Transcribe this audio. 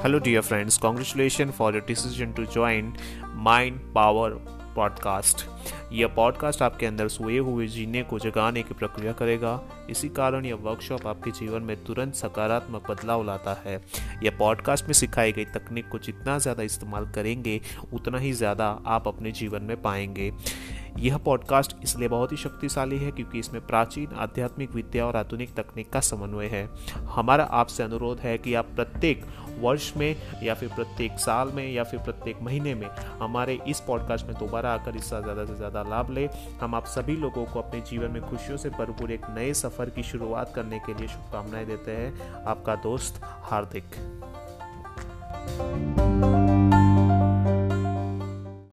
Hello, dear friends. Congratulations for your decision to join Mind Power podcast यह podcast आपके अंदर सोए हुए जीने को जगाने की प्रक्रिया करेगा। इसी कारण यह वर्कशॉप आपके जीवन में तुरंत सकारात्मक बदलाव लाता है। यह पॉडकास्ट में सिखाई गई तकनीक को जितना ज़्यादा इस्तेमाल करेंगे उतना ही ज़्यादा आप अपने जीवन में पाएँगे। यह पॉडकास्ट इसलिए बहुत ही शक्तिशाली है क्योंकि इसमें प्राचीन आध्यात्मिक विद्या और आधुनिक तकनीक का समन्वय है। हमारा आपसे अनुरोध है कि आप प्रत्येक वर्ष में, या फिर प्रत्येक साल में, या फिर प्रत्येक महीने में, हमारे इस पॉडकास्ट में दोबारा आकर इसका ज़्यादा से ज़्यादा लाभ ले। हम आप सभी लोगों को अपने जीवन में खुशियों से भरपूर एक नए सफ़र की शुरुआत करने के लिए शुभकामनाएँ देते हैं। आपका दोस्त हार्दिक।